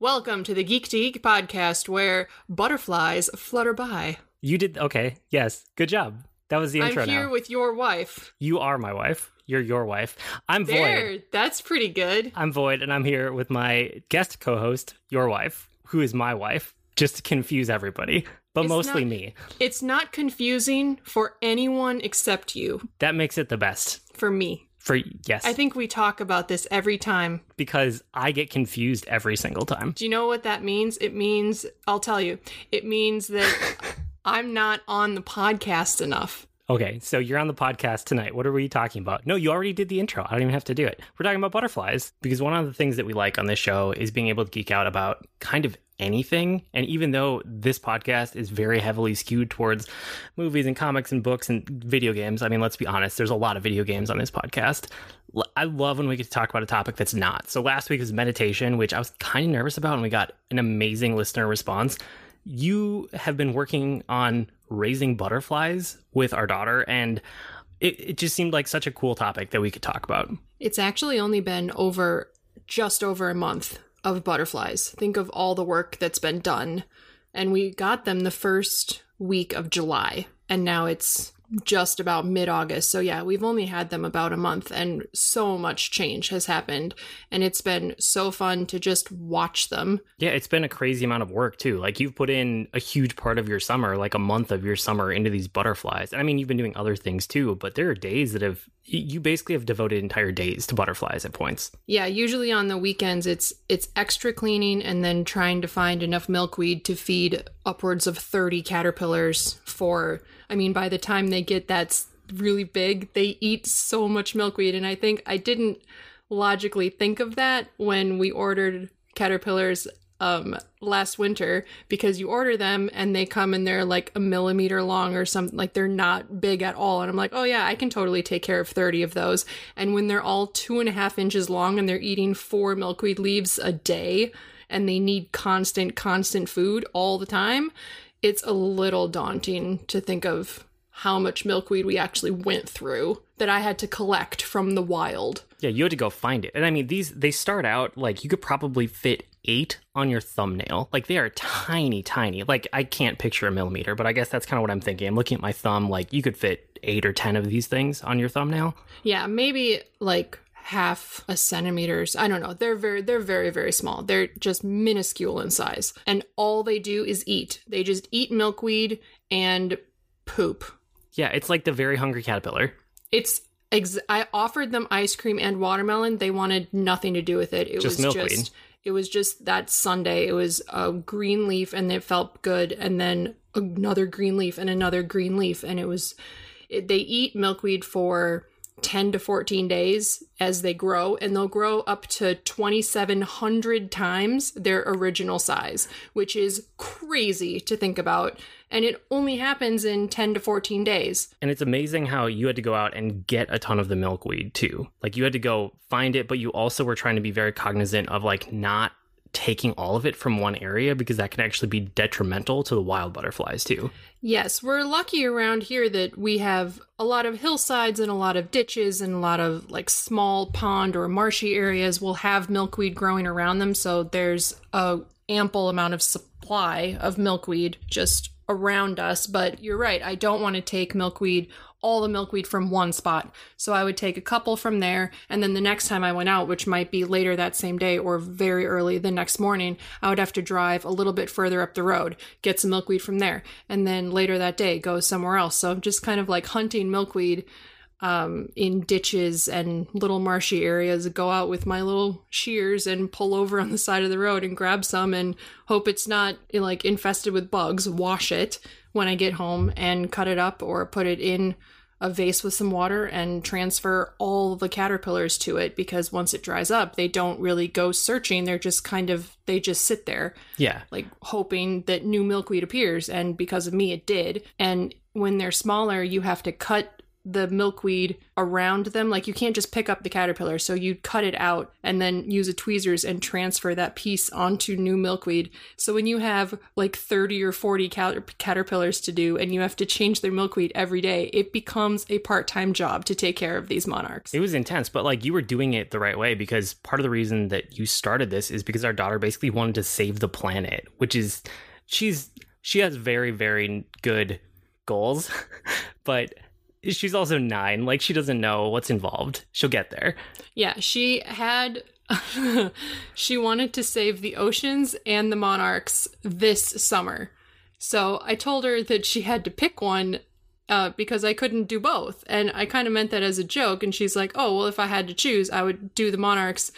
Welcome to the Geek to Geek podcast where butterflies flutter by. You did okay. Yes, good job. That was the intro. I'm here now. with your wife. You are my wife. You're your wife. I'm There, Void. that's pretty good. I'm Void, and I'm here with my guest co-host, your wife, who is my wife, just to confuse everybody, but It's mostly not- me. It's not confusing for anyone except you. That makes it the best. For me. For yes, I think we talk about this every time. because I get confused every single time. Do you know what that means? It means, I'll tell you, it means that I'm not on the podcast enough. Okay, so you're on the podcast tonight. What are we talking about? No, you already did the intro. I don't even have to do it. We're talking about butterflies because one of the things that we like on this show is being able to geek out about kind of anything. And even though this podcast is very heavily skewed towards movies and comics and books and video games, I mean, let's be honest, there's a lot of video games on this podcast. I love when we get to talk about a topic that's not. So last week was meditation, which I was kind of nervous about, and we got an amazing listener response you have been working on raising butterflies with our daughter and it, it just seemed like such a cool topic that we could talk about It's actually only been over just over a month of butterflies. Think of all the work that's been done. And we got them the first week of July. And now it's just about mid August. So, yeah, we've only had them about a month, and so much change has happened. And it's been so fun to just watch them. yeah it's been a crazy amount of work too like you've put in a huge part of your summer like a month of your summer into these butterflies and i mean you've been doing other things too but there are days that have you basically have devoted entire days to butterflies at points Yeah, usually on the weekends it's it's extra cleaning and then trying to find enough milkweed to feed upwards of 30 caterpillars for I mean by the time they get that really big, they eat so much milkweed and I think I didn't logically think of that when we ordered caterpillars um last winter because you order them and they come and they're like a millimeter long or something like they're not big at all and i'm like oh yeah i can totally take care of 30 of those. And when they're all two and a half inches long and they're eating four milkweed leaves a day and they need constant constant food all the time it's a little daunting to think of how much milkweed we actually went through that i had to collect from the wild Yeah, you had to go find it. And I mean, these they start out like you could probably fit eight on your thumbnail. Like they are tiny, tiny. Like I can't picture a millimeter, but I guess that's kind of what I'm thinking. I'm looking at my thumb, like you could fit eight or ten of these things on your thumbnail. Yeah, maybe like half a centimeters. I don't know. They're very they're very very small. They're just minuscule in size. And all they do is eat. They just eat milkweed and poop. Yeah, it's like the very hungry caterpillar. It's ex- I offered them ice cream and watermelon. They wanted nothing to do with it. It Just was milkweed. just it was just that Sunday. It was a green leaf and it felt good and then another green leaf and another green leaf and it was it, they eat milkweed for 10 to 14 days as they grow and they'll grow up to 2700 times their original size which is crazy to think about and it only happens in 10 to 14 days And it's amazing how you had to go out and get a ton of the milkweed too. Like you had to go find it, but you also were trying to be very cognizant of like not taking all of it from one area because that can actually be detrimental to the wild butterflies too. Yes, we're lucky around here that we have a lot of hillsides and a lot of ditches and a lot of like small pond or marshy areas will have milkweed growing around them, so there's a ample amount of supply of milkweed just around us, but you're right, I don't want to take milkweed all the milkweed from one spot. So I would take a couple from there, and then the next time I went out, which might be later that same day or very early the next morning, I would have to drive a little bit further up the road, get some milkweed from there, and then later that day go somewhere else. So I'm just kind of like hunting milkweed um, in ditches and little marshy areas, go out with my little shears and pull over on the side of the road and grab some and hope it's not like infested with bugs. Wash it when I get home and cut it up or put it in a vase with some water and transfer all the caterpillars to it because once it dries up, they don't really go searching. They're just kind of, they just sit there Yeah. like hoping that new milkweed appears and because of me it did and when they're smaller you have to cut the milkweed around them. Like you can't just pick up the caterpillar. So you'd cut it out and then use a tweezers and transfer that piece onto new milkweed. So when you have like 30 or 40 cat- caterpillars to do and you have to change their milkweed every day, it becomes a part time job to take care of these monarchs. It was intense, but like you were doing it the right way because part of the reason that you started this is because our daughter basically wanted to save the planet, which is she's she has very very good goals, but she's also 9, like she doesn't know what's involved. She'll get there. Yeah, she had she wanted to save the oceans and the monarchs this summer. So I told her that she had to pick one uh, because I couldn't do both. And I kind of meant that as a joke. And she's like, oh, well, if I had to choose, I would do the monarchs.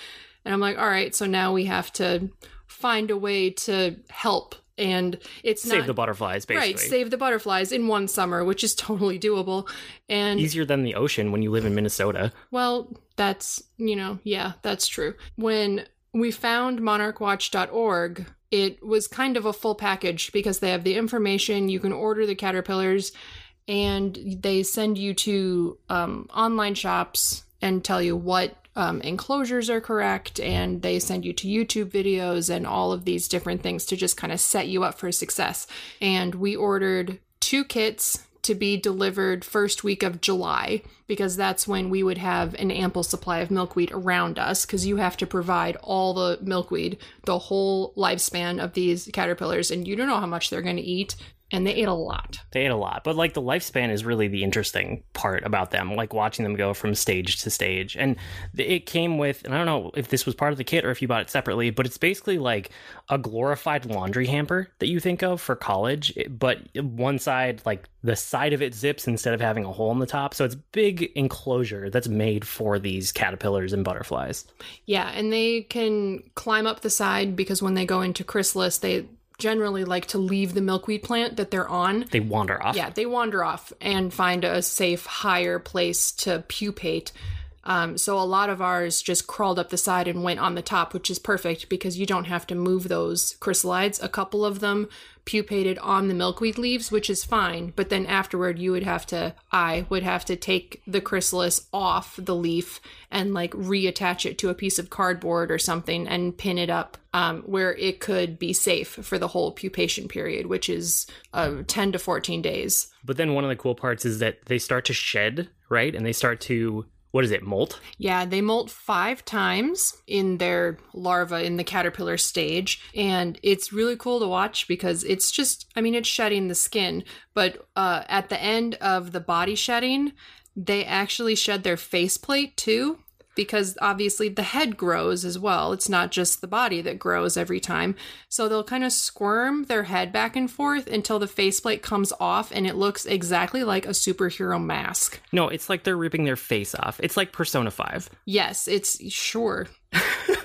And I'm like, all right, so now we have to find a way to help. And it's Save not, the butterflies, basically. right, save the butterflies in one summer, which is totally doable. And Easier than the ocean when you live in Minnesota. well, that's, you know, yeah, that's true. When we found monarchwatch.org, it was kind of a full package because they have the information, you can order the caterpillars, and they send you to um, online shops and tell you what um, enclosures are correct, and they send you to YouTube videos and all of these different things to just kind of set you up for success. And we ordered two kits to be delivered first week of July because that's when we would have an ample supply of milkweed around us because you have to provide all the milkweed the whole lifespan of these caterpillars and you don't know how much they're going to eat and they ate a lot. They ate a lot, but like the lifespan is really the interesting part about them, like watching them go from stage to stage. And it came with, and I don't know if this was part of the kit or if you bought it separately, but it's basically like a glorified laundry hamper that you think of for college, eh, but one side, like the side of it zips instead of having a hole in the top. So it's big enclosure that's made for these caterpillars and butterflies. Yeah, and they can climb up the side because when they go into chrysalis, they generally like to leave the milkweed plant that they're on. They wander off. Yeah, they wander off and find a safe, higher place to pupate. Um, so a lot of ours just crawled up the side and went on the top, which is perfect because you don't have to move those chrysalides. A couple of them pupated on the milkweed leaves, which is fine. But then afterward, you would have to, I would have to take the chrysalis off the leaf and like reattach it to a piece of cardboard or something and pin it up um, where it could be safe for the whole pupation period, which is uh, 10 to 14 days. But then one of the cool parts is that they start to shed, right? And they start to, what is it, molt? Yeah, they molt five times in their larva in the caterpillar stage. And it's really cool to watch because it's just, I mean, it's shedding the skin. But uh, at the end of the body shedding, they actually shed their faceplate too. Because obviously the head grows as well. It's not just the body that grows every time. So they'll kind of squirm their head back and forth until the faceplate comes off and it looks exactly like a superhero mask. No, it's like they're ripping their face off. It's like Persona 5. Yes, it's sure.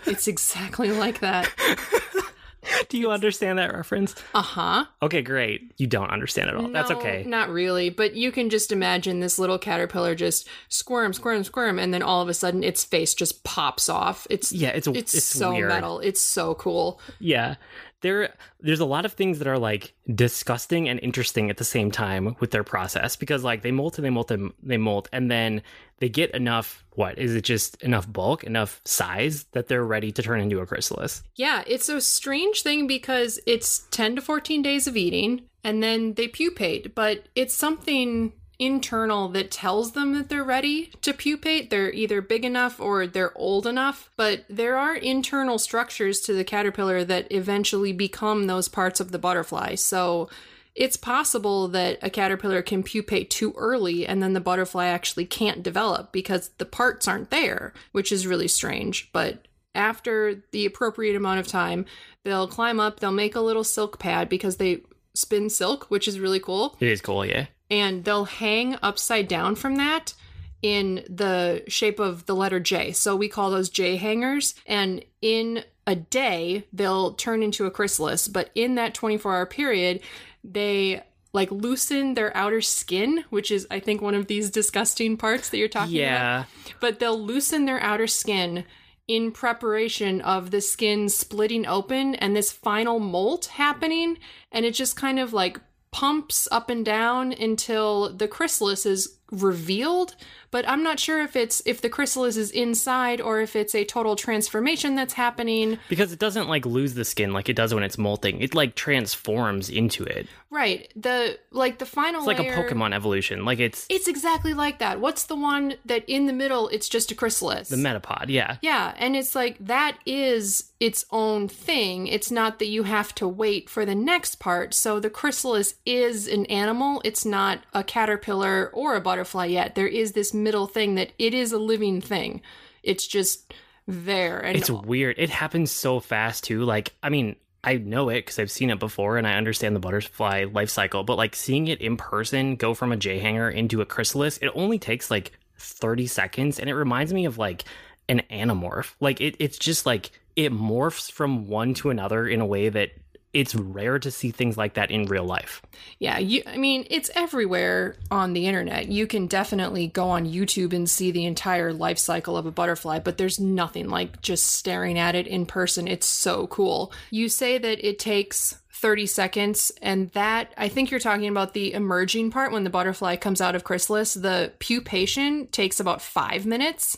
it's exactly like that. Do you understand that reference? Uh huh. Okay, great. You don't understand at all. That's okay. Not really, but you can just imagine this little caterpillar just squirm, squirm, squirm, and then all of a sudden its face just pops off. It's Yeah, it's it's, it's so weird. metal. It's so cool. Yeah. There there's a lot of things that are like disgusting and interesting at the same time with their process because like they molt and they molt and they molt and then they get enough what is it just enough bulk, enough size that they're ready to turn into a chrysalis. Yeah, it's a strange thing because it's 10 to 14 days of eating and then they pupate, but it's something internal that tells them that they're ready to pupate. They're either big enough or they're old enough, but there are internal structures to the caterpillar that eventually become those parts of the butterfly. So it's possible that a caterpillar can pupate too early and then the butterfly actually can't develop because the parts aren't there, which is really strange. But after the appropriate amount of time, they'll climb up, they'll make a little silk pad because they spin silk, which is really cool, It is cool, yeah. And they'll hang upside down from that in the shape of the letter J. So we call those J hangers. And in a day, they'll turn into a chrysalis. But in that 24 hour period, they like loosen their outer skin, which is, I think, one of these disgusting parts that you're talking about Yeah. but they'll loosen their outer skin in preparation of the skin splitting open and this final molt happening and it just kind of like pumps up and down until the chrysalis is revealed but i'm not sure if it's if the chrysalis is inside or if it's a total transformation that's happening. Because it doesn't like lose the skin like it does when it's molting. It like transforms into it. Right. The like the final it's like layer, a pokemon evolution. Like it's it's exactly like that. What's the one that in the middle it's just a chrysalis? The metapod yeah. Yeah and it's like that is its own thing. It's not that you have to wait for the next part. So the chrysalis is an animal. It's not a caterpillar or a butterfly yet. There is this middle thing that it is a living thing. It's just there and it's weird. It happens so fast too. Like i mean I know it because I've seen it before and I understand the butterfly life cycle, but like seeing it in person go from a J hanger into a chrysalis, it only takes like 30 seconds and it reminds me of like an Animorph. Like it, it's just like it morphs from one to another in a way that it's rare to see things like that in real life. Yeah, you I mean, it's everywhere on the internet. You can definitely go on YouTube and see the entire life cycle of a butterfly, but there's nothing like just staring at it in person. It's so cool. You say that it takes 30 seconds and that I think you're talking about the emerging part when the butterfly comes out of chrysalis. The pupation takes about 5 minutes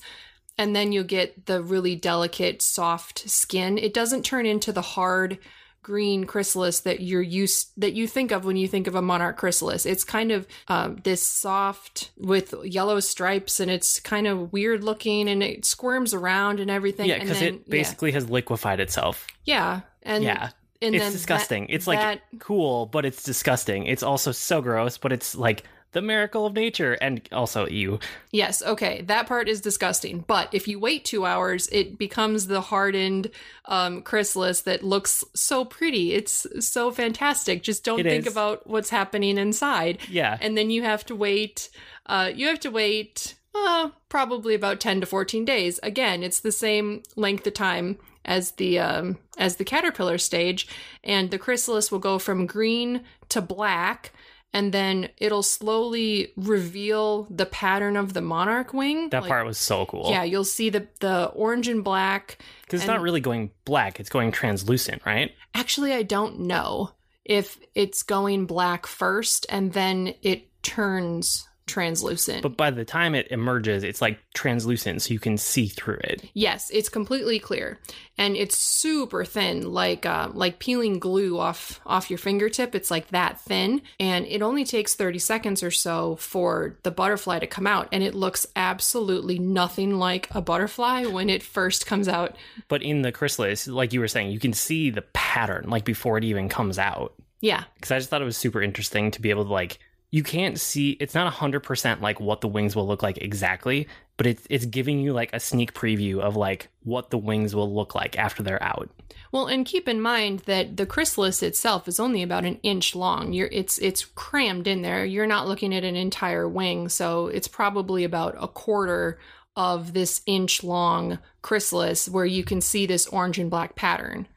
and then you get the really delicate soft skin. It doesn't turn into the hard green chrysalis that you're used that you think of when you think of a monarch chrysalis. It's kind of um, this soft with yellow stripes, and it's kind of weird looking, and it squirms around and everything. Yeah, because it basically yeah. has liquefied itself. Yeah, and yeah. And it's disgusting. That, it's like that, cool, but it's disgusting. It's also so gross, but it's like the miracle of nature and also you. Yes okay that part is disgusting but if you wait two hours it becomes the hardened um, chrysalis that looks so pretty. It's so fantastic. Just don't it think is. about what's happening inside. Yeah. And then you have to wait uh, you have to wait uh, probably about 10 to 14 days. Again it's the same length of time as the um, as the caterpillar stage and the chrysalis will go from green to black and then it'll slowly reveal the pattern of the monarch wing. That like, part was so cool. Yeah, you'll see the the orange and black. Because it's not really going black; it's going translucent, right? Actually, I don't know if it's going black first and then it turns translucent. But by the time it emerges, it's like translucent so you can see through it. Yes, it's completely clear. And it's super thin, like uh, like peeling glue off off your fingertip. It's like that thin, and it only takes 30 seconds or so for the butterfly to come out and it looks absolutely nothing like a butterfly when it first comes out. But in the chrysalis, like you were saying, you can see the pattern like before it even comes out. Yeah. Cuz I just thought it was super interesting to be able to like you can't see it's not 100% like what the wings will look like exactly but it's it's giving you like a sneak preview of like what the wings will look like after they're out. Well and keep in mind that the chrysalis itself is only about an inch long. You're it's it's crammed in there. You're not looking at an entire wing so it's probably about a quarter of this inch long chrysalis where you can see this orange and black pattern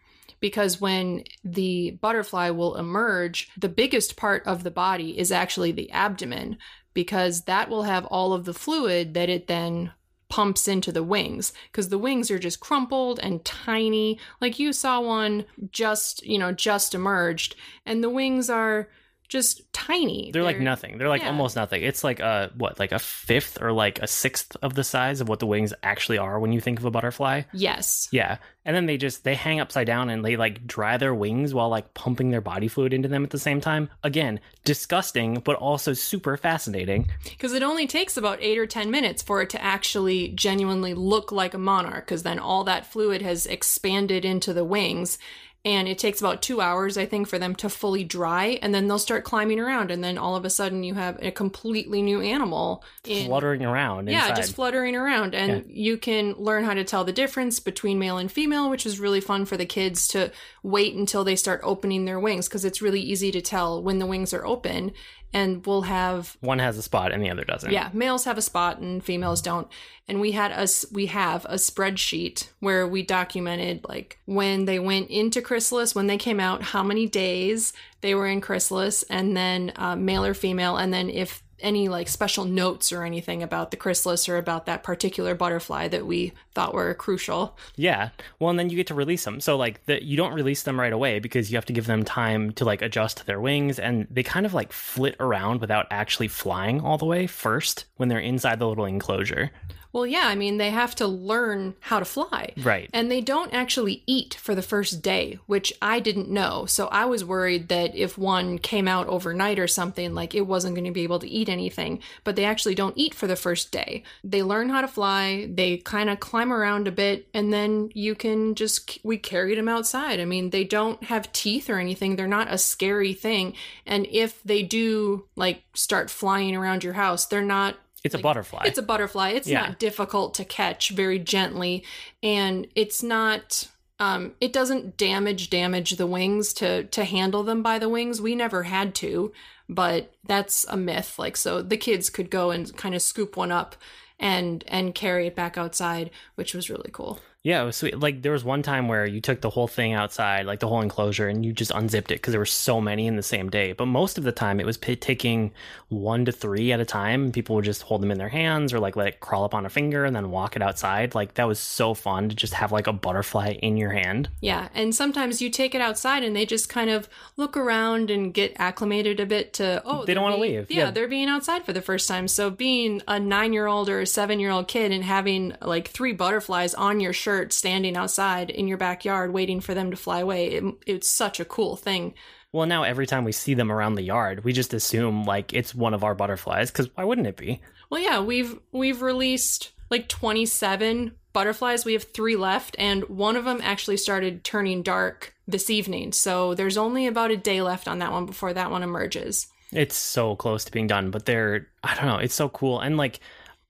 because when the butterfly will emerge, the biggest part of the body is actually the abdomen because that will have all of the fluid that it then pumps into the wings because the wings are just crumpled and tiny like you saw one just you know just emerged and the wings are just tiny. They're, They're like nothing. They're like yeah. almost nothing. It's like a what, like a fifth or like a sixth of the size of what the wings actually are when you think of a butterfly. Yes. Yeah. And then they just they hang upside down and they like dry their wings while like pumping their body fluid into them at the same time. Again, disgusting, but also super fascinating. Because it only takes about eight or ten minutes for it to actually genuinely look like a monarch, because then all that fluid has expanded into the wings and it takes about two hours i think for them to fully dry and then they'll start climbing around and then all of a sudden you have a completely new animal in, fluttering around yeah inside. just fluttering around and yeah. you can learn how to tell the difference between male and female which is really fun for the kids to wait until they start opening their wings because it's really easy to tell when the wings are open and we'll have one has a spot and the other doesn't. Yeah, males have a spot and females don't. And we had us we have a spreadsheet where we documented like when they went into chrysalis, when they came out, how many days they were in chrysalis, and then uh, male or female, and then if any like special notes or anything about the chrysalis or about that particular butterfly that we thought were crucial. Yeah. Well, and then you get to release them. So like the, you don't release them right away because you have to give them time to like adjust their wings and they kind of like flit around without actually flying all the way first when they're inside the little enclosure. Well, yeah, I mean, they have to learn how to fly. Right. And they don't actually eat for the first day, which I didn't know. So I was worried that if one came out overnight or something, like it wasn't going to be able to eat anything. But they actually don't eat for the first day. They learn how to fly, they kind of climb around a bit, and then you can just, we carried them outside. I mean, they don't have teeth or anything, they're not a scary thing. And if they do, like, start flying around your house, they're not it's like, a butterfly. It's a butterfly. It's yeah. not difficult to catch very gently, and it's not. Um, it doesn't damage damage the wings to to handle them by the wings. We never had to, but that's a myth. Like so, the kids could go and kind of scoop one up and and carry it back outside, which was really cool. Yeah, it was sweet. Like there was one time where you took the whole thing outside, like the whole enclosure, and you just unzipped it because there were so many in the same day. But most of the time, it was p- taking one to three at a time. People would just hold them in their hands or like let it crawl up on a finger and then walk it outside. Like that was so fun to just have like a butterfly in your hand. Yeah, and sometimes you take it outside and they just kind of look around and get acclimated a bit to oh they don't want to leave. Yeah, yeah, they're being outside for the first time. So being a nine year old or a seven year old kid and having like three butterflies on your shirt shirt standing outside in your backyard waiting for them to fly away. It, it's such a cool thing. Well, now every time we see them around the yard, we just assume like it's one of our butterflies because why wouldn't it be? Well, yeah, we've we've released like 27 butterflies. We have 3 left and one of them actually started turning dark this evening. So there's only about a day left on that one before that one emerges. It's so close to being done, but they're I don't know, it's so cool. And like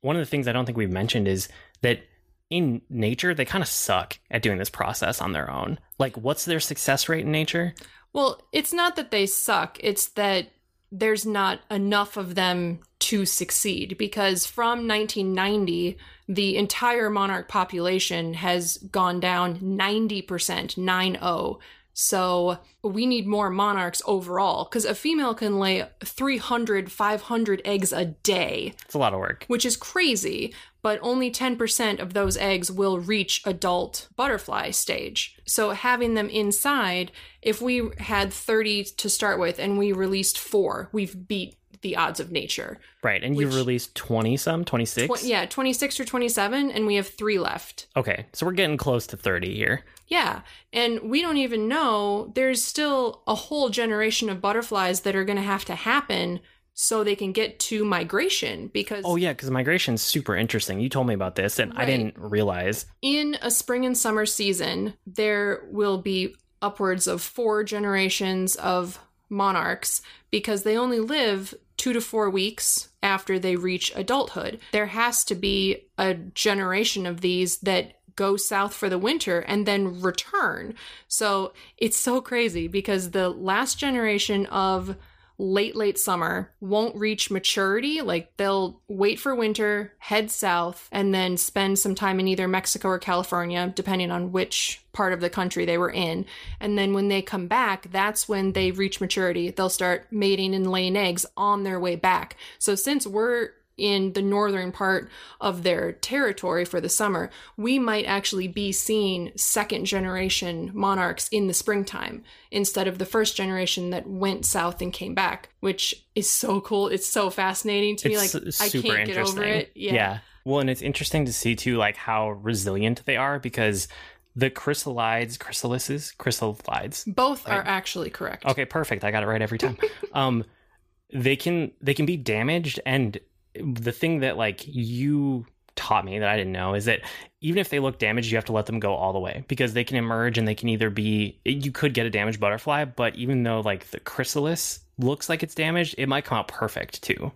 one of the things I don't think we've mentioned is that in nature, they kind of suck at doing this process on their own. Like, what's their success rate in nature? Well, it's not that they suck, it's that there's not enough of them to succeed because from 1990 the entire monarch population has gone down 90% 90 so we need more monarchs overall because a female can lay 300, 500 eggs a day. It's a lot of work. Which is crazy, but only 10% of those eggs will reach adult butterfly stage. So having them inside, if we had 30 to start with and we released four, we've beat the odds of nature. Right. And you've released 20 some, 26? Tw- yeah, 26 or 27, and we have three left. Okay. So we're getting close to 30 here. Yeah. And we don't even know there's still a whole generation of butterflies that are going to have to happen so they can get to migration because oh yeah because migration is super interesting you told me about this and right. i didn't realize in a spring and summer season there will be upwards of four generations of monarchs because they only live two to four weeks after they reach adulthood. There has to be a generation of these that go south for the winter and then return. So it's so crazy because the last generation of late, late summer, won't reach maturity. Like they'll wait for winter, head south, and then spend some time in either Mexico or California, depending on which part of the country they were in. And then when they come back, that's when they reach maturity. They'll start mating and laying eggs on their way back. So since we're in the northern part of their territory for the summer, we might actually be seeing second generation monarchs in the springtime instead of the first generation that went south and came back, which is so cool. It's so fascinating to it's me. Like I can't get over it. Yeah. yeah. Well, and it's interesting to see too, like how resilient they are because the chrysalides, chrysalises, chrysalides. Both right? are actually correct. Okay, perfect. I got it right every time. um, they can they can be damaged and the thing that like you taught me that I didn't know is that even if they look damaged, you have to let them go all the way because they can emerge and they can either be you could get a damaged butterfly, but even though like the chrysalis looks like it's damaged, it might come out perfect too.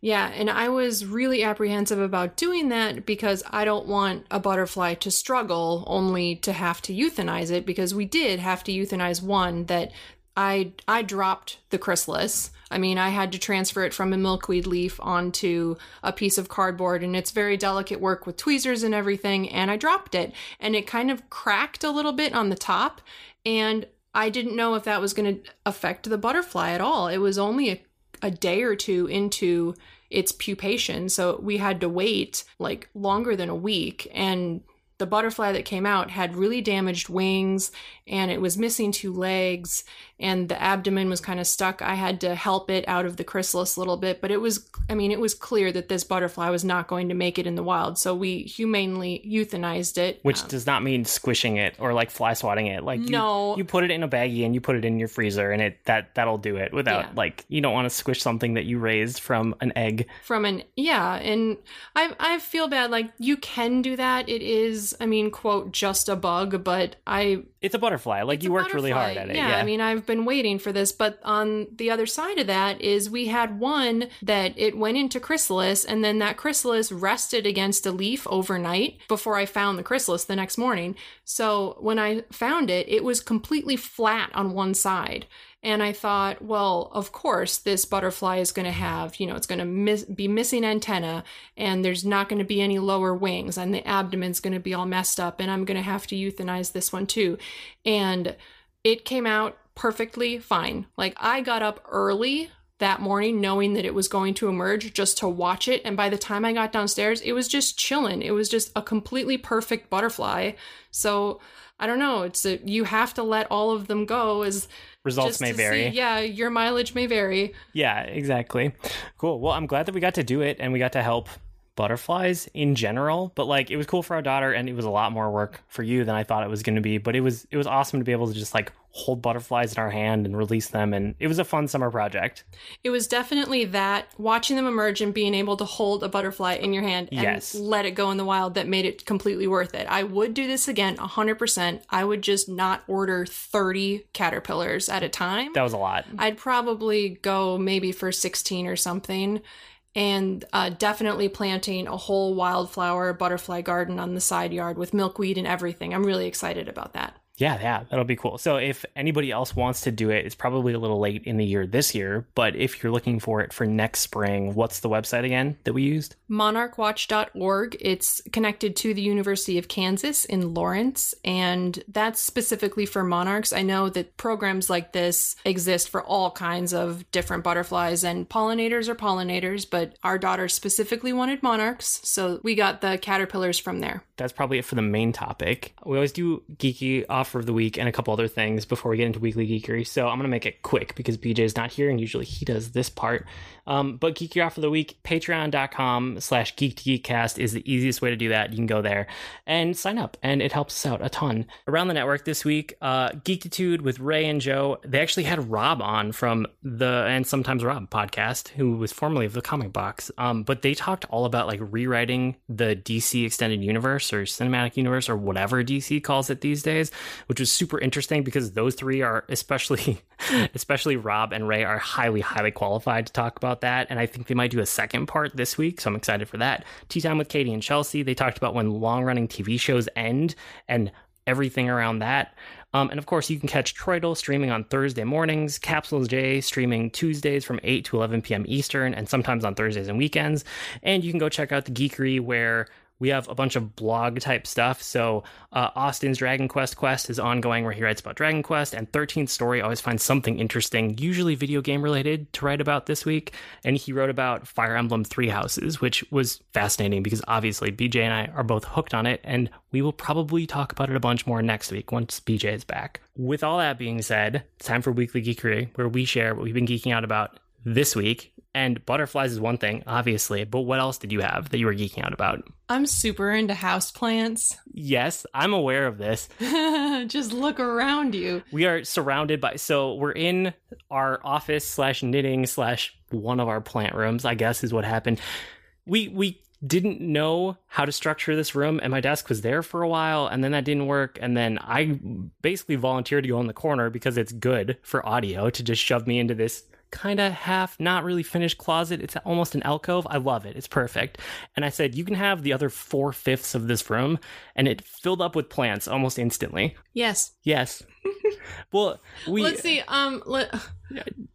Yeah, and I was really apprehensive about doing that because I don't want a butterfly to struggle only to have to euthanize it because we did have to euthanize one that I I dropped the chrysalis. I mean, I had to transfer it from a milkweed leaf onto a piece of cardboard, and it's very delicate work with tweezers and everything. And I dropped it, and it kind of cracked a little bit on the top, and I didn't know if that was going to affect the butterfly at all. It was only a a day or two into its pupation. So we had to wait like longer than a week. And the butterfly that came out had really damaged wings and it was missing two legs and the abdomen was kind of stuck. I had to help it out of the chrysalis a little bit, but it was, I mean, it was clear that this butterfly was not going to make it in the wild. So we humanely euthanized it. Which um, does not mean squishing it or like fly swatting it. Like, you, no, you put it in a baggie and you put it in your freezer and it, that, that'll do it without yeah. like, you don't want to squish something that you raised from an egg. From an, yeah. And I, I feel bad. Like, you can do that. It is, I mean, quote, just a bug, but I, it's a butterfly. Like you worked really hard at it. Yeah, yeah, I mean, I've been waiting for this, but on the other side of that is we had one that it went into chrysalis and then that chrysalis rested against a leaf overnight before I found the chrysalis the next morning. So when I found it, it was completely flat on one side. And I thought, well, of course, this butterfly is going to have, you know, it's going to miss, be missing antenna and there's not going to be any lower wings and the abdomen's going to be all messed up and I'm going to have to euthanize this one too. And it came out perfectly fine. Like I got up early that morning knowing that it was going to emerge just to watch it and by the time I got downstairs it was just chilling. It was just a completely perfect butterfly. So I don't know, it's a, you have to let all of them go as results may vary. See, yeah, your mileage may vary. Yeah, exactly. Cool. Well, I'm glad that we got to do it and we got to help butterflies in general, but like it was cool for our daughter and it was a lot more work for you than I thought it was going to be, but it was it was awesome to be able to just like hold butterflies in our hand and release them and it was a fun summer project. It was definitely that watching them emerge and being able to hold a butterfly in your hand and yes. let it go in the wild that made it completely worth it. I would do this again 100%. I would just not order 30 caterpillars at a time. That was a lot. I'd probably go maybe for 16 or something and uh, definitely planting a whole wildflower butterfly garden on the side yard with milkweed and everything. I'm really excited about that. Yeah, yeah, that'll be cool. So if anybody else wants to do it, it's probably a little late in the year this year, but if you're looking for it for next spring, what's the website again that we used? monarchwatch.org. It's connected to the University of Kansas in Lawrence, and that's specifically for monarchs. I know that programs like this exist for all kinds of different butterflies, and pollinators are pollinators, but our daughter specifically wanted monarchs, so we got the caterpillars from there. That's probably it for the main topic. We always do geeky off offer of the week and a couple other things before we get into weekly geekery. So I'm going to make it quick because BJ is not here and usually he does this part. Um, but Geeky Offer of the Week, patreon.com slash geek to geekcast is the easiest way to do that. You can go there and sign up, and it helps us out a ton. Around the network this week, uh, Geekitude with Ray and Joe, they actually had Rob on from the And Sometimes Rob podcast, who was formerly of the Comic Box. Um, but they talked all about like rewriting the DC extended universe or cinematic universe or whatever DC calls it these days, which was super interesting because those three are especially, especially Rob and Ray are highly, highly qualified to talk about about that, and I think they might do a second part this week, so I'm excited for that. Tea Time with Katie and Chelsea, they talked about when long running TV shows end and everything around that. Um, and of course, you can catch Troidal streaming on Thursday mornings, Capsules J streaming Tuesdays from 8 to 11 p.m. Eastern, and sometimes on Thursdays and weekends. And you can go check out the Geekery, where we have a bunch of blog type stuff. So uh, Austin's Dragon Quest quest is ongoing, where he writes about Dragon Quest, and 13th Story always finds something interesting, usually video game related, to write about this week. And he wrote about Fire Emblem Three Houses, which was fascinating because obviously BJ and I are both hooked on it, and we will probably talk about it a bunch more next week once BJ is back. With all that being said, it's time for Weekly Geekery, where we share what we've been geeking out about this week. And butterflies is one thing, obviously, but what else did you have that you were geeking out about? I'm super into houseplants. Yes, I'm aware of this. Just look around you. We are surrounded by, so we're in our office slash knitting slash one of our plant rooms, I guess is what happened. We, we, didn't know how to structure this room and my desk was there for a while and then that didn't work and then I basically volunteered to go in the corner because it's good for audio to just shove me into this kind of half not really finished closet. It's almost an alcove. I love it. It's perfect. And I said, you can have the other four fifths of this room. And it filled up with plants almost instantly. Yes. Yes. well, we. Let's see. Um, let,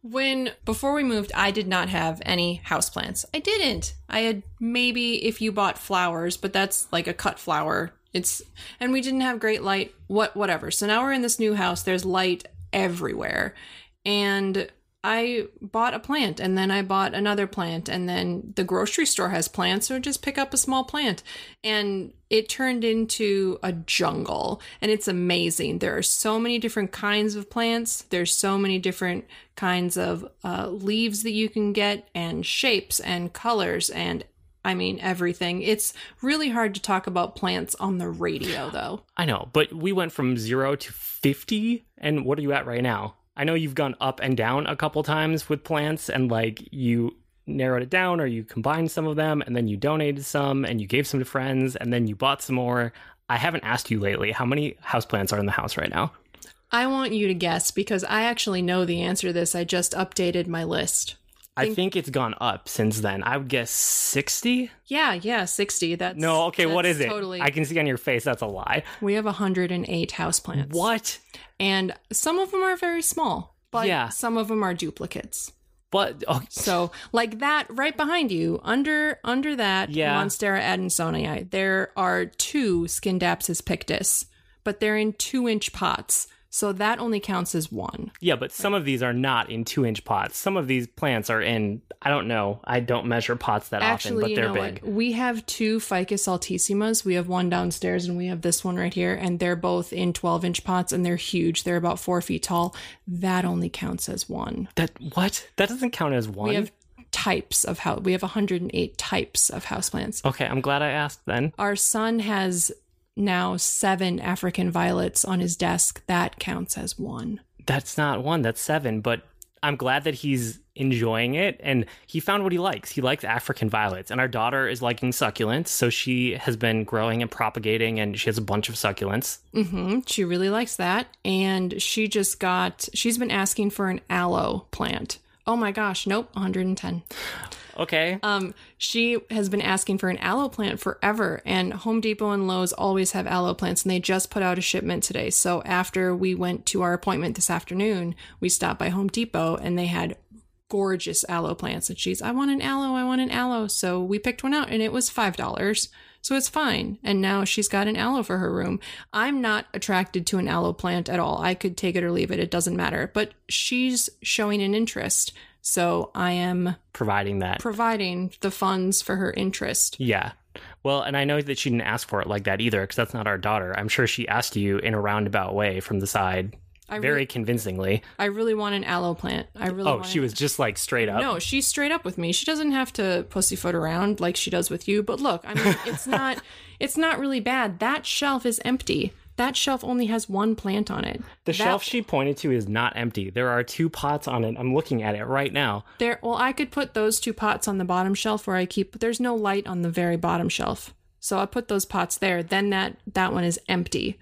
when before we moved, I did not have any houseplants. I didn't. I had maybe if you bought flowers, but that's like a cut flower. It's and we didn't have great light. What whatever. So now we're in this new house. There's light everywhere, and I bought a plant and then I bought another plant and then the grocery store has plants, so just pick up a small plant. And it turned into a jungle and it's amazing. There are so many different kinds of plants. There's so many different kinds of uh, leaves that you can get and shapes and colors and I mean, everything. It's really hard to talk about plants on the radio, though. I know, but we went from zero to 50. And what are you at right now? I know you've gone up and down a couple times with plants and like you narrowed it down or you combined some of them and then you donated some and you gave some to friends and then you bought some more. I haven't asked you lately how many houseplants are in the house right now. I want you to guess because I actually know the answer to this. I just updated my list. I think it's gone up since then. I would guess 60? Yeah, yeah, 60. That's No, okay, what that's is it? Totally. I can see on your face that's a lie. we have 108 houseplants. What? And some of them are very small, but Yeah. some of them are duplicates. But oh, So, like that right behind you, under under that Yeah. Monstera adansonii, there are two Scindapsus pictus, but they're in two inch pots. So that only counts as one. yeah, but some of these are not in two inch pots. Some of these plants are in, I don't know. I don't measure pots that Actually, often, but they're know big. what? We have two Ficus altissimas. We have one downstairs and we have this one right here, and they're both in 12 inch pots and they're huge. They're about four feet tall. That only counts as one. That what? That doesn't count as one. We have types of how we have 108 types of houseplants. okay, I'm glad I asked then. Our son has now seven African violets on his desk. That counts as one. That's not one, that's seven, but I'm glad that he's enjoying it and he found what he likes. He likes African violets, and our daughter is liking succulents, so she has been growing and propagating, and she has a bunch of succulents. hmm She really likes that. And she just got, she's been asking for an aloe plant. Oh my gosh, nope, 110. Okay. Um, she has been asking for an aloe plant forever, and Home Depot and Lowe's always have aloe plants, and they just put out a shipment today. So after we went to our appointment this afternoon, we stopped by Home Depot, and they had gorgeous aloe plants. And she's, I want an aloe, I want an aloe. So we picked one out, and it was five dollars. So it's fine. And now she's got an aloe for her room. I'm not attracted to an aloe plant at all. I could take it or leave it. It doesn't matter. But she's showing an interest. So I am Providing that. providing the funds for her interest. Yeah. Well, and I know that she didn't ask for it like that either, because that's not our daughter. I'm sure she asked you in a roundabout way from the side, I very really, convincingly. I really want an aloe plant. I really. Oh, want Oh, she it. was just like straight up. No, she's straight up with me. She doesn't have to pussyfoot around like she does with you. But look, I mean, it's not. It's not really bad. That shelf is empty. That shelf only has one plant on it. The That- shelf she pointed to is not empty. There are two pots on it. I'm looking at it right now. There. Well, I could put those two pots on the bottom shelf where I keep. There's no light on the very bottom shelf, so I put those pots there. Then that that one is empty,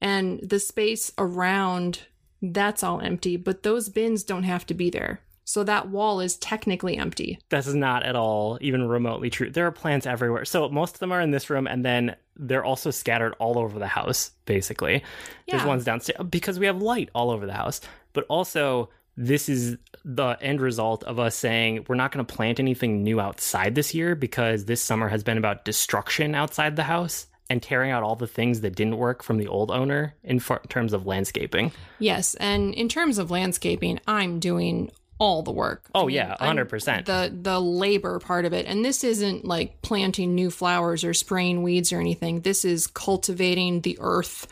and the space around that's all empty. But those bins don't have to be there, so that wall is technically empty. This is not at all even remotely true. There are plants everywhere. So most of them are in this room, and then they're also scattered all over the house, basically. There's ones downstairs because we have light all over the house. But also, this is the end result of us saying we're not going to plant anything new outside this year because this summer has been about destruction outside the house and tearing out all the things that didn't work from the old owner in for- terms of landscaping. Yes, and in terms of landscaping, I'm doing all the work. Oh, I mean, yeah, I'm- 100%. The the labor part of it, and this isn't like planting new flowers or spraying weeds or anything. This is cultivating the earth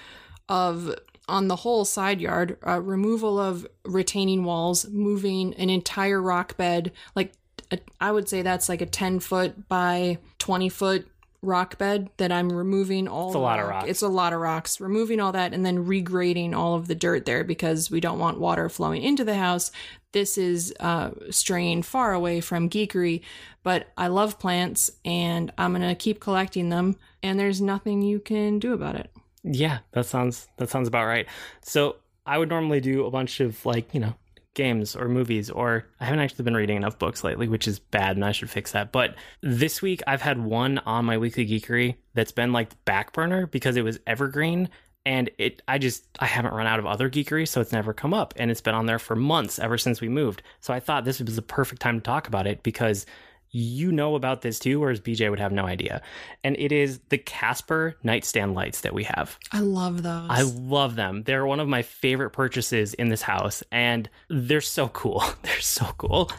of on the whole side yard, uh, removal of retaining walls, moving an entire rock bed. Like a, I would say that's like a ten foot by twenty foot rock bed that I'm removing all. It's a lot of rocks. It's a lot of rocks. Removing all that and then regrading all of the dirt there because we don't want water flowing into the house. This is uh, straying far away from geekery, but I love plants and I'm gonna keep collecting them. And there's nothing you can do about it. Yeah, that sounds that sounds about right. So I would normally do a bunch of like you know games or movies, or I haven't actually been reading enough books lately, which is bad, and I should fix that. But this week I've had one on my weekly geekery that's been like back burner because it was evergreen. And it, I just, I haven't run out of other geekery, so it's never come up, and it's been on there for months ever since we moved. So I thought this was the perfect time to talk about it because you know about this too, whereas BJ would have no idea. And it is the Casper nightstand lights that we have. I love those. I love them. They're one of my favorite purchases in this house, and they're so cool. They're so cool.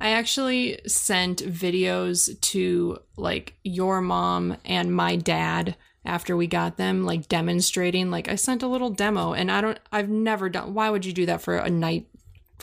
I actually sent videos to like your mom and my dad after we got them, like demonstrating. Like I sent a little demo, and I don't. I've never done. Why would you do that for a night?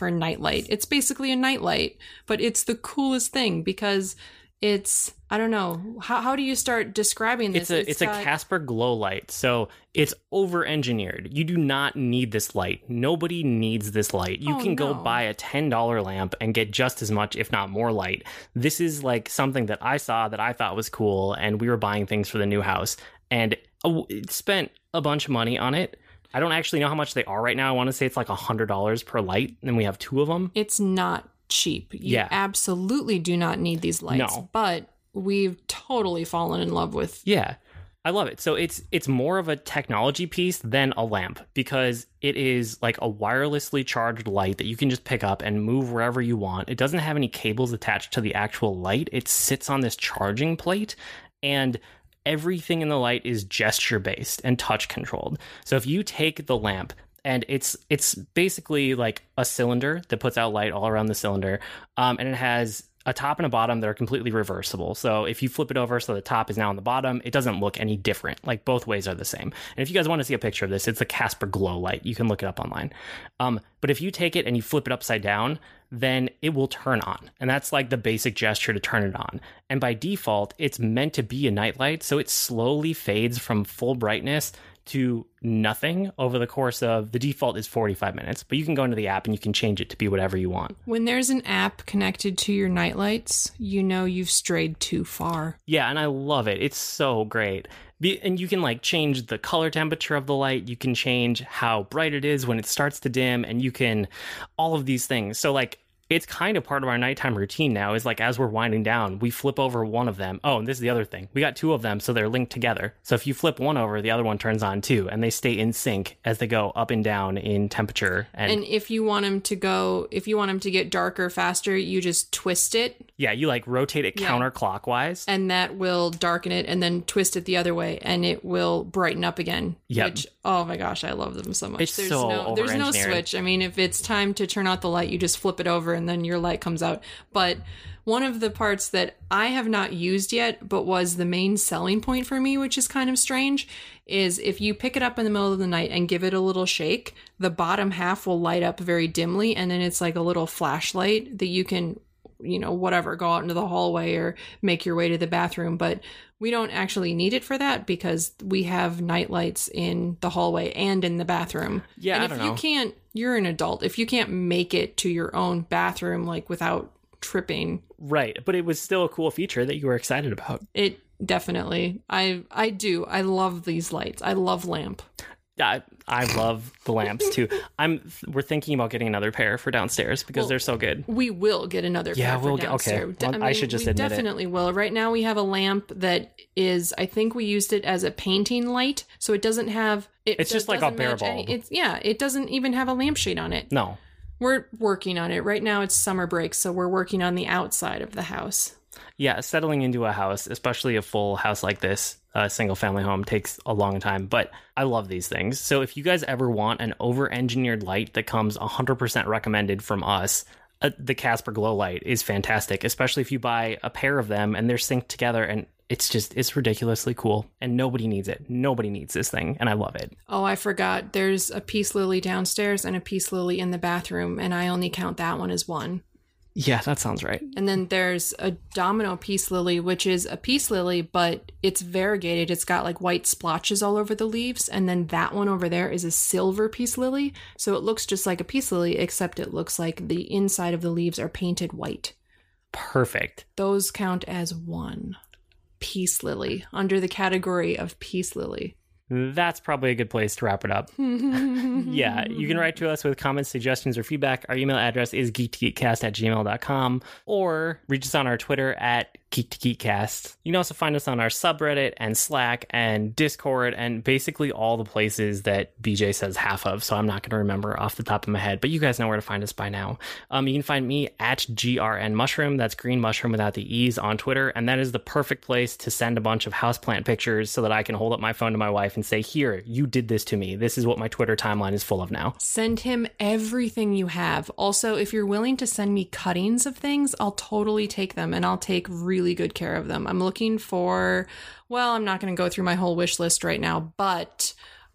For a nightlight, it's basically a nightlight, but it's the coolest thing because it's I don't know how how do you start describing this? It's a it's, got... a Casper glow light, so it's over engineered. You do not need this light. Nobody needs this light. You oh, can go buy a ten dollar lamp and get just as much, if not more, light. This is like something that I saw that I thought was cool, and we were buying things for the new house, and uh, spent a bunch of money on it. I don't actually know how much they are right now. I want to say it's like a hundred dollars per light, and we have two of them. It's not cheap. You Yeah. absolutely do not need these lights. No. But we've totally fallen in love with Yeah. I love it. So it's it's more of a technology piece than a lamp because it is like a wirelessly charged light that you can just pick up and move wherever you want. It doesn't have any cables attached to the actual light. It sits on this charging plate and everything in the light is gesture based and touch controlled. So if you take the lamp and it's it's basically like a cylinder that puts out light all around the cylinder, um, and it has a top and a bottom that are completely reversible. So if you flip it over so the top is now on the bottom, it doesn't look any different. Like both ways are the same. And if you guys want to see a picture of this, it's the Casper Glow Light. You can look it up online. Um, but if you take it and you flip it upside down, then it will turn on. And that's like the basic gesture to turn it on. And by default, it's meant to be a nightlight. So it slowly fades from full brightness to nothing over the course of the default is 45 minutes. But you can go into the app and you can change it to be whatever you want. when there's an app connected to your nightlights, you know you've strayed too far. Yeah, and I love it. It's so great. And you can like change the color temperature of the light. You can change how bright it is when it starts to dim, and you can all of these things. So like it's kind of part of our nighttime routine now. Is like as we're winding down, we flip over one of them. Oh, and this is the other thing. We got two of them, so they're linked together. So if you flip one over, the other one turns on too, and they stay in sync as they go up and down in temperature. And, And if you want them to go, if you want them to get darker faster, you just twist it yeah, you like rotate it Yeah. counterclockwise. and that will darken it and then twist it the other way and it will brighten up again. Yep. Which oh my gosh, I love them so much. It's there's so no there's no switch. I mean, if it's time to turn out the light, you just flip it over and then your light comes out. But one of the parts that I have not used yet, but was the main selling point for me, which is kind of strange, is if you pick it up in the middle of the night and give it a little shake, the bottom half will light up very dimly, and then it's like a little flashlight that you can you know, whatever, go out into the hallway or make your way to the bathroom. But we don't actually need it for that because we have night lights in the hallway and in the bathroom. Yeah, and I if you can't, you're an adult. If you can't make it to your own bathroom, like without tripping, Right, but it was still a cool feature that you were excited about. it definitely, I, I do. I love these lights. I love lamp. I, I love the lamps too. I'm we're thinking about getting another pair for downstairs because Well, they're so good. We will get another. Yeah, pair for we'll get- okay. downstairs. De- Well, I should just admit it. definitely will. Right now, we have a lamp that is. I think we used it as a painting light, so it doesn't have. It, It's just it like a bare any- bulb. it's yeah. It doesn't even have a lampshade on it. No. We're working on it right now. It's summer break, so we're working on the outside of the house. Yeah, settling into a house, especially a full house like this, a single family home takes a long time, but I love these things. So if you guys ever want an over-engineered light that comes 100% recommended from us, uh, the Casper Glow light is fantastic, especially if you buy a pair of them and they're synced together and it's just it's ridiculously cool and nobody needs it. Nobody needs this thing and I love it. Oh, I forgot. There's a peace lily downstairs and a peace lily in the bathroom, and I only count that one as one. Yeah, that sounds right. And then there's a domino peace lily, which is a peace lily, but it's variegated. It's got like white splotches all over the leaves. And then that one over there is a silver peace lily. So it looks just like a peace lily, except it looks like the inside of the leaves are painted white. Perfect. Those count as one peace lily under the category of peace lily. That's probably a good place to wrap it up. yeah, you can write to us with comments, suggestions, or feedback. Our email address is geektogeekcast at gmail.com or reach us on our Twitter at Geek to Geekcast. You can also find us on our subreddit and Slack and Discord and basically all the places that BJ says half of. So I'm not going to remember off the top of my head, but you guys know where to find us by now. Um, you can find me at GRN Mushroom. That's Green Mushroom without the E's on Twitter. And that is the perfect place to send a bunch of houseplant pictures so that I can hold up my phone to my wife and say, Here, you did this to me. This is what my Twitter timeline is full of now. Send him everything you have. Also, if you're willing to send me cuttings of things, I'll totally take them and I'll take really good care of them. I'm looking for, well, I'm not going to go through my whole wish list right now, but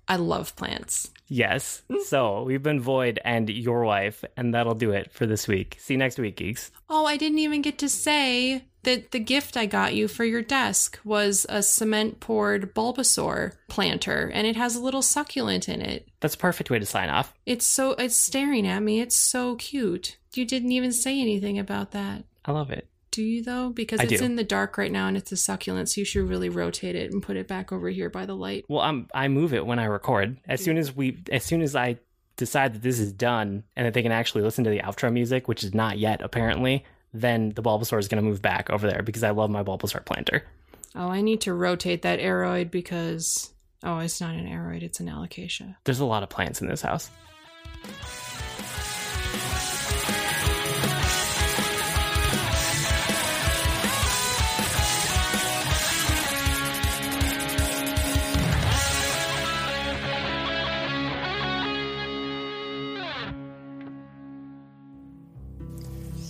I love plants. Yes. Mm. So we've been Void and your wife, and that'll do it for this week. See you next week, geeks. Oh, I didn't even get to say that the gift I got you for your desk was a cement poured Bulbasaur planter, and it has a little succulent in it. That's a perfect way to sign off. It's so, it's staring at me. It's so cute. You didn't even say anything about that. I love it. Do you though? Because I it's do. in the dark right now and it's a succulent, so you should really rotate it and put it back over here by the light. Well, I'm I move it when I record. As soon as we as soon as I decide that this is done and that they can actually listen to the outro music, which is not yet apparently, then the Bulbasaur is going to move back over there because I love my Bulbasaur planter. Oh, I need to rotate that aroid because oh, it's not an aroid, it's an alocasia. There's a lot of plants in this house.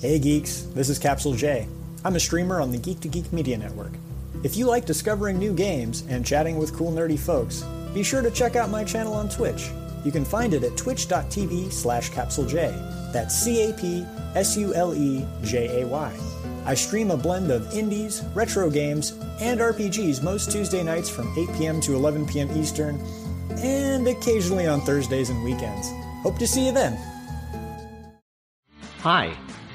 Hey geeks, this is Capsule Jay. I'm a streamer on the Geek to Geek Media Network. If you like discovering new games and chatting with cool nerdy folks, be sure to check out my channel on Twitch. You can find it at twitch.tv slash capsulejay. That's C-A-P-S-U-L-E-J-A-Y. I stream a blend of indies, retro games, and RPGs most Tuesday nights from 8 p.m. to 11 p.m. Eastern, and occasionally on Thursdays and weekends. Hope to see you then. Hi,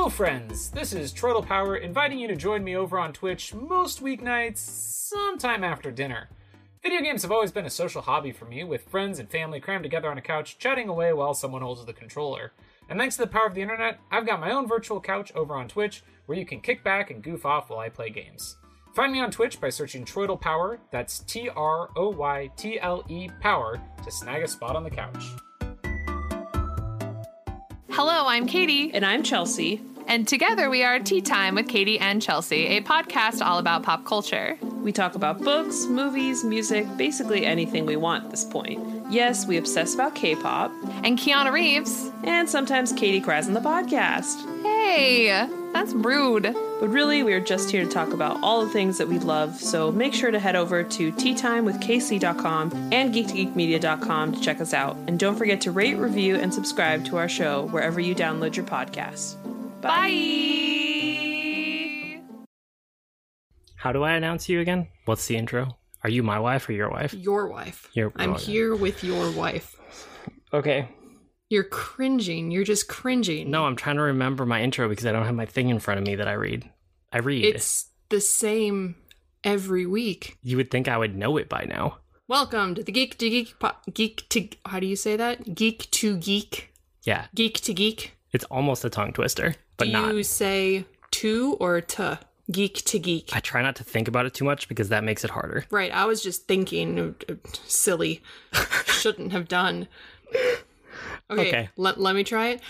Hello, friends. This is Troytle Power inviting you to join me over on Twitch most weeknights, sometime after dinner. Video games have always been a social hobby for me, with friends and family crammed together on a couch, chatting away while someone holds the controller. And thanks to the power of the internet, I've got my own virtual couch over on Twitch where you can kick back and goof off while I play games. Find me on Twitch by searching Troytle Power, that's T R O Y T L E Power, to snag a spot on the couch. Hello, I'm Katie. And I'm Chelsea. And together we are Tea Time with Katie and Chelsea, a podcast all about pop culture. We talk about books, movies, music, basically anything we want at this point. Yes, we obsess about K pop. And Keanu Reeves. And sometimes Katie cries on the podcast. Hey, that's rude. But really, we are just here to talk about all the things that we love, so make sure to head over to teatimewithkc.com and geek2geekmedia.com to check us out. And don't forget to rate, review, and subscribe to our show wherever you download your podcasts. Bye. How do I announce you again? What's the intro? Are you my wife or your wife? Your wife. Your- I'm oh, yeah. here with your wife. Okay. You're cringing. You're just cringing. No, I'm trying to remember my intro because I don't have my thing in front of me that I read. I read. It's the same every week. You would think I would know it by now. Welcome to the Geek to Geek po- Geek to how do you say that? Geek to Geek. Yeah, Geek to Geek. it's almost a tongue twister, but do not. you say to or to? Geek to Geek. I try not to think about it too much because that makes it harder. Right, I was just thinking uh, uh, silly. Shouldn't have done. Okay, Okay. Let, let me try it.